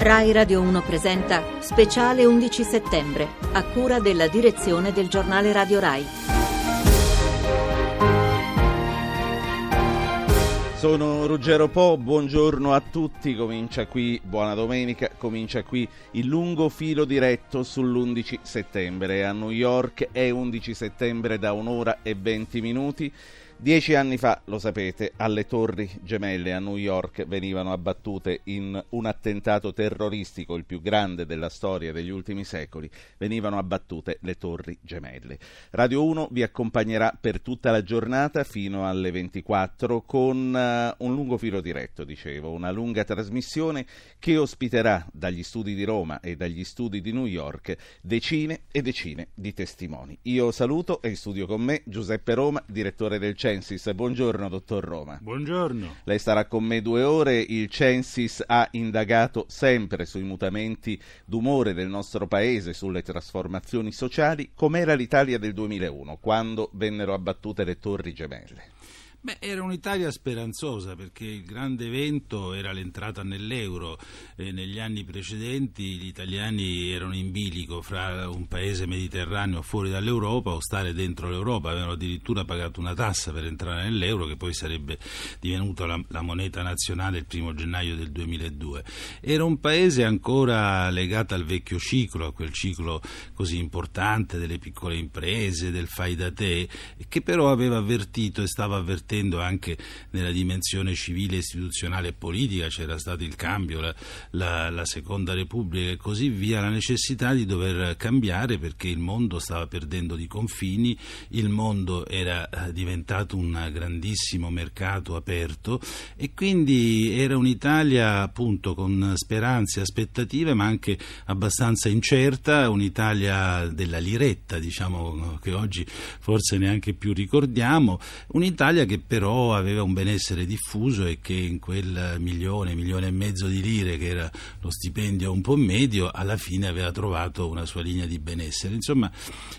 Rai Radio 1 presenta Speciale 11 settembre, a cura della direzione del giornale Radio Rai. Sono Ruggero Po, buongiorno a tutti, comincia qui, buona domenica, comincia qui il lungo filo diretto sull'11 settembre. A New York è 11 settembre da un'ora e 20 minuti. Dieci anni fa, lo sapete, alle Torri Gemelle a New York venivano abbattute in un attentato terroristico, il più grande della storia degli ultimi secoli, venivano abbattute le Torri Gemelle. Radio 1 vi accompagnerà per tutta la giornata fino alle 24 con uh, un lungo filo diretto, dicevo, una lunga trasmissione che ospiterà dagli studi di Roma e dagli studi di New York decine e decine di testimoni. Io saluto e in studio con me Giuseppe Roma, direttore del centro Censis. Buongiorno, dottor Roma. Buongiorno. Lei starà con me due ore. Il Censis ha indagato sempre sui mutamenti d'umore del nostro paese, sulle trasformazioni sociali. Com'era l'Italia del 2001, quando vennero abbattute le torri gemelle? Beh, era un'Italia speranzosa perché il grande evento era l'entrata nell'euro. Eh, negli anni precedenti gli italiani erano in bilico fra un paese mediterraneo fuori dall'Europa o stare dentro l'Europa. Avevano addirittura pagato una tassa per entrare nell'euro che poi sarebbe divenuta la, la moneta nazionale il primo gennaio del 2002. Era un paese ancora legato al vecchio ciclo, a quel ciclo così importante delle piccole imprese, del fai da te, che però aveva avvertito e stava avvertendo mettendo anche nella dimensione civile, istituzionale e politica, c'era stato il cambio, la, la, la Seconda Repubblica e così via, la necessità di dover cambiare perché il mondo stava perdendo di confini, il mondo era eh, diventato un grandissimo mercato aperto e quindi era un'Italia appunto con speranze, aspettative ma anche abbastanza incerta, un'Italia della liretta diciamo che oggi forse neanche più ricordiamo, un'Italia che però aveva un benessere diffuso e che in quel milione, milione e mezzo di lire che era lo stipendio un po' medio, alla fine aveva trovato una sua linea di benessere. Insomma,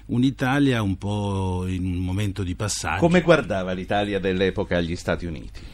un'Italia un po' in un momento di passaggio. Come guardava l'Italia dell'epoca agli Stati Uniti?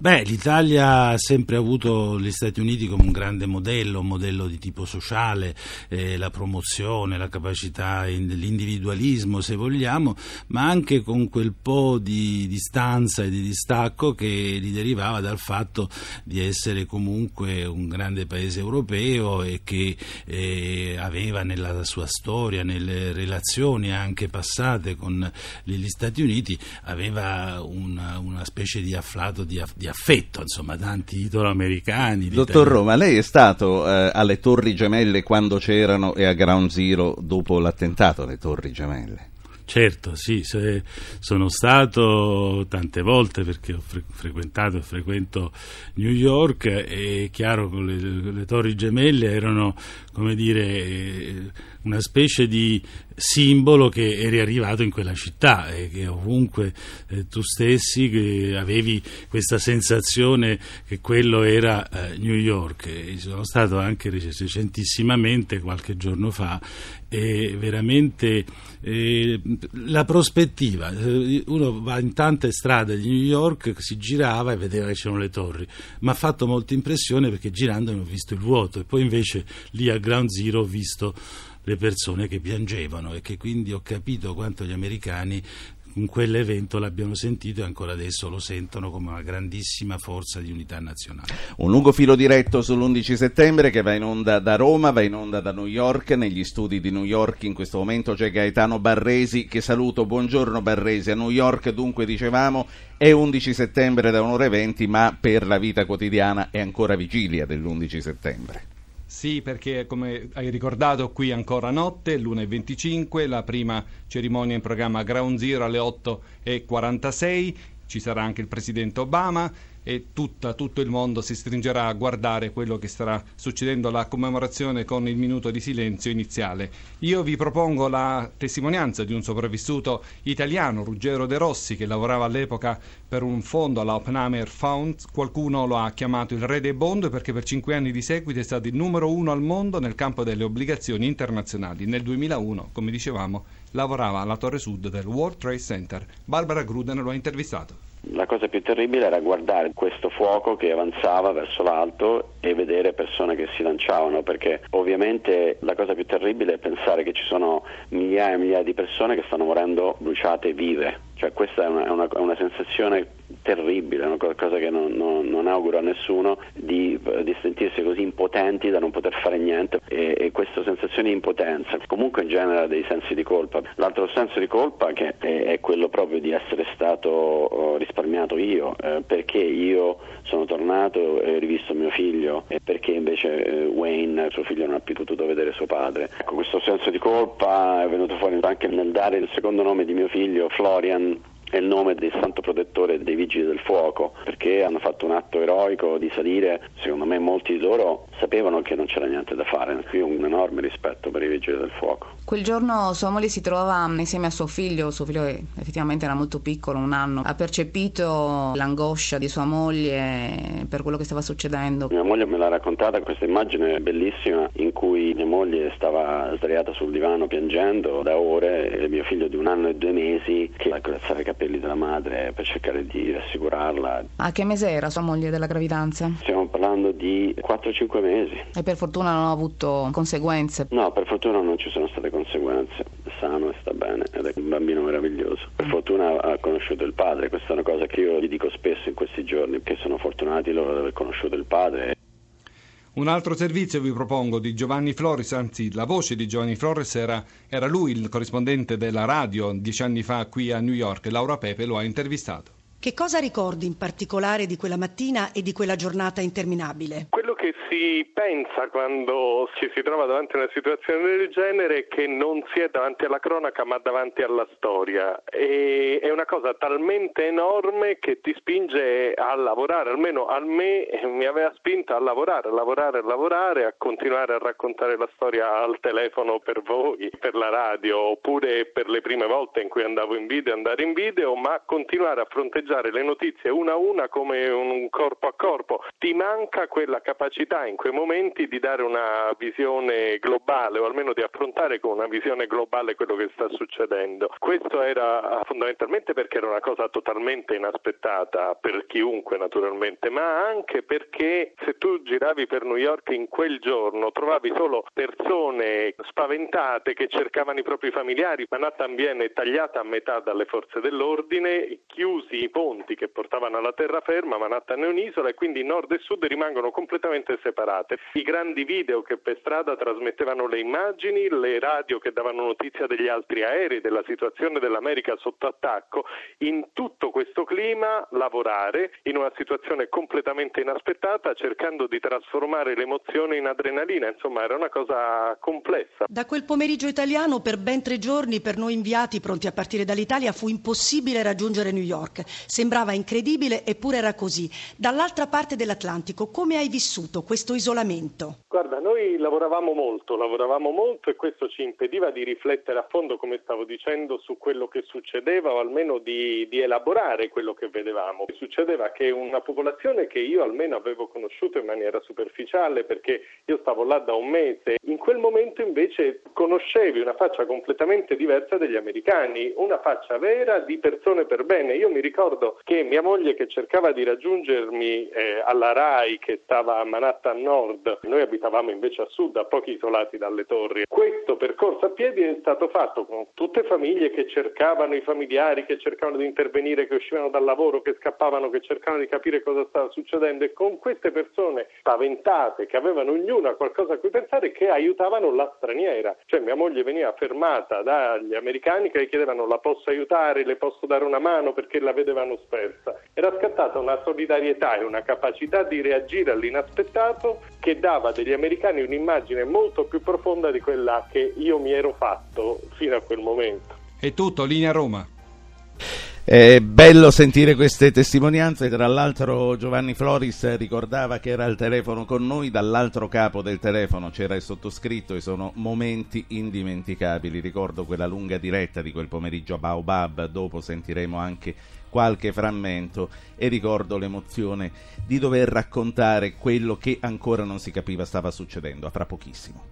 Beh, l'Italia ha sempre avuto gli Stati Uniti come un grande modello, un modello di tipo sociale, eh, la promozione, la capacità dell'individualismo, se vogliamo, ma anche con quel po' di distanza e di distacco che gli derivava dal fatto di essere comunque un grande paese europeo e che eh, aveva nella sua storia, nelle relazioni anche passate con gli Stati Uniti, aveva una, una specie di afflato di, di affetto, insomma, tanti italo-americani. Dottor Roma, lei è stato eh, alle Torri Gemelle quando c'erano e a Ground Zero dopo l'attentato alle Torri Gemelle? Certo, sì, sono stato tante volte perché ho frequentato e frequento New York e è chiaro che le, le torri gemelle erano, come dire, una specie di simbolo che eri arrivato in quella città e che ovunque eh, tu stessi avevi questa sensazione che quello era eh, New York. E sono stato anche recentissimamente, qualche giorno fa, e veramente eh, la prospettiva. Eh, uno va in tante strade di New York, si girava e vedeva che c'erano le torri, ma ha fatto molta impressione perché girando ho visto il vuoto e poi invece lì a Ground Zero ho visto le persone che piangevano e che quindi ho capito quanto gli americani in quell'evento l'abbiano sentito e ancora adesso lo sentono come una grandissima forza di unità nazionale. Un lungo filo diretto sull'11 settembre che va in onda da Roma, va in onda da New York, negli studi di New York in questo momento c'è Gaetano Barresi che saluto, buongiorno Barresi, a New York dunque dicevamo è 11 settembre da un'ora e 20 ma per la vita quotidiana è ancora vigilia dell'11 settembre. Sì, perché come hai ricordato qui ancora notte, l'1.25, la prima cerimonia in programma Ground Zero alle 8.46, ci sarà anche il Presidente Obama e tutta, tutto il mondo si stringerà a guardare quello che starà succedendo alla commemorazione con il minuto di silenzio iniziale. Io vi propongo la testimonianza di un sopravvissuto italiano, Ruggero De Rossi, che lavorava all'epoca per un fondo alla Oppenheimer Fund. Qualcuno lo ha chiamato il re dei bond perché per cinque anni di seguito è stato il numero uno al mondo nel campo delle obbligazioni internazionali. Nel 2001, come dicevamo, lavorava alla torre sud del World Trade Center. Barbara Gruden lo ha intervistato. La cosa più terribile era guardare questo fuoco che avanzava verso l'alto e vedere persone che si lanciavano, perché ovviamente la cosa più terribile è pensare che ci sono migliaia e migliaia di persone che stanno morendo bruciate vive. Cioè questa è una, è una, è una sensazione terribile, una cosa che non, non, non auguro a nessuno, di, di, sentirsi così impotenti da non poter fare niente e, e, questa sensazione di impotenza comunque genera dei sensi di colpa. L'altro senso di colpa che è, è quello proprio di essere stato risparmiato io, eh, perché io sono tornato e ho rivisto mio figlio e perché invece eh, Wayne, suo figlio, non ha più potuto vedere suo padre. Ecco, questo senso di colpa è venuto fuori anche nel dare il secondo nome di mio figlio, Florian, è il nome del santo protettore dei vigili del fuoco, perché hanno fatto un atto eroico di salire, secondo me molti di loro sapevano che non c'era niente da fare, qui un enorme rispetto per i vigili del fuoco. Quel giorno sua moglie si trovava insieme a suo figlio, suo figlio effettivamente era molto piccolo, un anno, ha percepito l'angoscia di sua moglie per quello che stava succedendo. Mia moglie me l'ha raccontata questa immagine bellissima in cui mia moglie stava sdraiata sul divano piangendo da ore e mio figlio di un anno e due mesi che accarezzava i capelli della madre per cercare di rassicurarla. A che mese era sua moglie della gravidanza? Stiamo parlando di 4-5 mesi. E per fortuna non ha avuto conseguenze? No, per fortuna non ci sono state conseguenze. È sano e sta bene ed è un bambino meraviglioso. Per fortuna ha conosciuto il padre, questa è una cosa che io gli dico spesso in questi giorni, che sono fortunati loro di aver conosciuto il padre. Un altro servizio vi propongo di Giovanni Flores, anzi la voce di Giovanni Flores era, era lui il corrispondente della radio dieci anni fa qui a New York. Laura Pepe lo ha intervistato. Che cosa ricordi in particolare di quella mattina e di quella giornata interminabile? Quello che si pensa quando ci si trova davanti a una situazione del genere è che non si è davanti alla cronaca ma davanti alla storia e è una cosa talmente enorme che ti spinge a lavorare, almeno a me mi aveva spinto a lavorare, a lavorare, a lavorare, a continuare a raccontare la storia al telefono per voi, per la radio oppure per le prime volte in cui andavo in video, andare in video, ma continuare a fronteggiare analizzare le notizie una a una come un corpo a corpo. Ti manca quella capacità in quei momenti di dare una visione globale o almeno di affrontare con una visione globale quello che sta succedendo. Questo era fondamentalmente perché era una cosa totalmente inaspettata per chiunque naturalmente, ma anche perché se tu giravi per New York in quel giorno trovavi solo persone spaventate che cercavano i propri familiari. Manhattan viene tagliata a metà dalle forze dell'ordine, chiusi i ponti che portavano alla terraferma, Manhattan è un'isola e quindi nord e sud rimangono completamente separate. I grandi video che per strada trasmettevano le immagini, le radio che davano notizia degli altri aerei, della situazione dell'America sotto attacco, in tutto questo clima lavorare in una situazione completamente inaspettata cercando di trasformare l'emozione in adrenalina, insomma era una cosa complessa. Da quel pomeriggio italiano per ben tre giorni per noi inviati pronti a partire dall'Italia fu impossibile raggiungere New York. Sembrava incredibile, eppure era così. Dall'altra parte dell'Atlantico, come hai vissuto questo isolamento? Guarda, noi lavoravamo molto, lavoravamo molto e questo ci impediva di riflettere a fondo, come stavo dicendo, su quello che succedeva o almeno di, di elaborare quello che vedevamo. Succedeva che una popolazione che io almeno avevo conosciuto in maniera superficiale perché io stavo là da un mese, in quel momento invece conoscevi una faccia completamente diversa degli americani, una faccia vera di persone per bene. Io mi ricordo ricordo che mia moglie che cercava di raggiungermi eh, alla RAI che stava a Manhattan Nord, noi abitavamo invece a sud, a pochi isolati dalle torri. Questo percorso a piedi è stato fatto con tutte famiglie che cercavano i familiari, che cercavano di intervenire, che uscivano dal lavoro, che scappavano, che cercavano di capire cosa stava succedendo e con queste persone spaventate che avevano ognuna qualcosa a cui pensare che aiutavano la straniera. Cioè mia moglie veniva fermata dagli americani che le chiedevano la posso aiutare, le posso dare una mano perché la vedevano l'hanno spersa. Era scattata una solidarietà e una capacità di reagire all'inaspettato che dava degli americani un'immagine molto più profonda di quella che io mi ero fatto fino a quel momento. È tutto, linea Roma. È bello sentire queste testimonianze, tra l'altro Giovanni Floris ricordava che era al telefono con noi, dall'altro capo del telefono c'era il sottoscritto e sono momenti indimenticabili, ricordo quella lunga diretta di quel pomeriggio a Baobab, dopo sentiremo anche qualche frammento e ricordo l'emozione di dover raccontare quello che ancora non si capiva stava succedendo, a fra pochissimo.